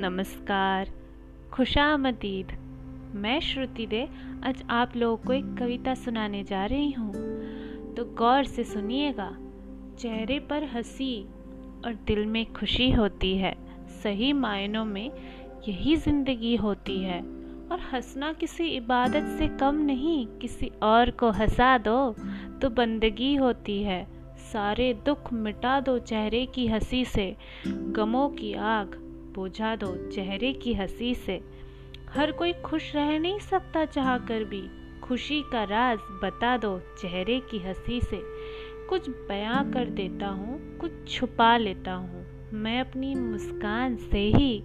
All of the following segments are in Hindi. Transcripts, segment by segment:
नमस्कार। खुशामदीद। मैं श्रुति दे, आज आप लोगों को एक कविता सुनाने जा रही हूँ। तो गौर से सुनिएगा। चेहरे पर हँसी और दिल में खुशी होती है। सही मायनों में यही ज़िंदगी होती है। और हंसना किसी इबादत से कम नहीं, किसी और को हंसा दो तो बंदगी होती है। सारे दुख मिटा दो चेहरे की हँसी से। गमों की आग बुझा दो चेहरे की हँसी से। हर कोई खुश रह नहीं सकता चाह कर भी। खुशी का राज बता दो चेहरे की हँसी से। कुछ बयां कर देता हूँ, कुछ छुपा लेता हूँ। मैं अपनी मुस्कान से ही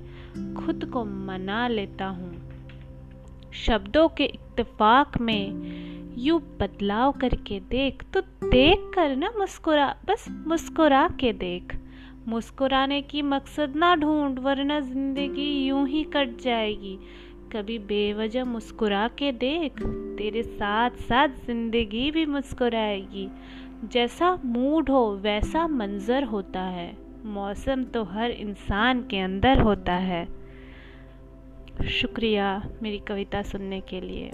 खुद को मना लेता हूँ। शब्दों के इत्तेफाक में यू बदलाव करके देख तो देख कर ना मुस्कुरा, बस मुस्कुरा के देख। मुस्कुराने की मकसद ना ढूंढ, वरना ज़िंदगी यूँ ही कट जाएगी। कभी बेवजह मुस्कुरा के देख, तेरे साथ साथ ज़िंदगी भी मुस्कुराएगी। जैसा मूड हो, वैसा मंजर होता है। मौसम तो हर इंसान के अंदर होता है। शुक्रिया मेरी कविता सुनने के लिए।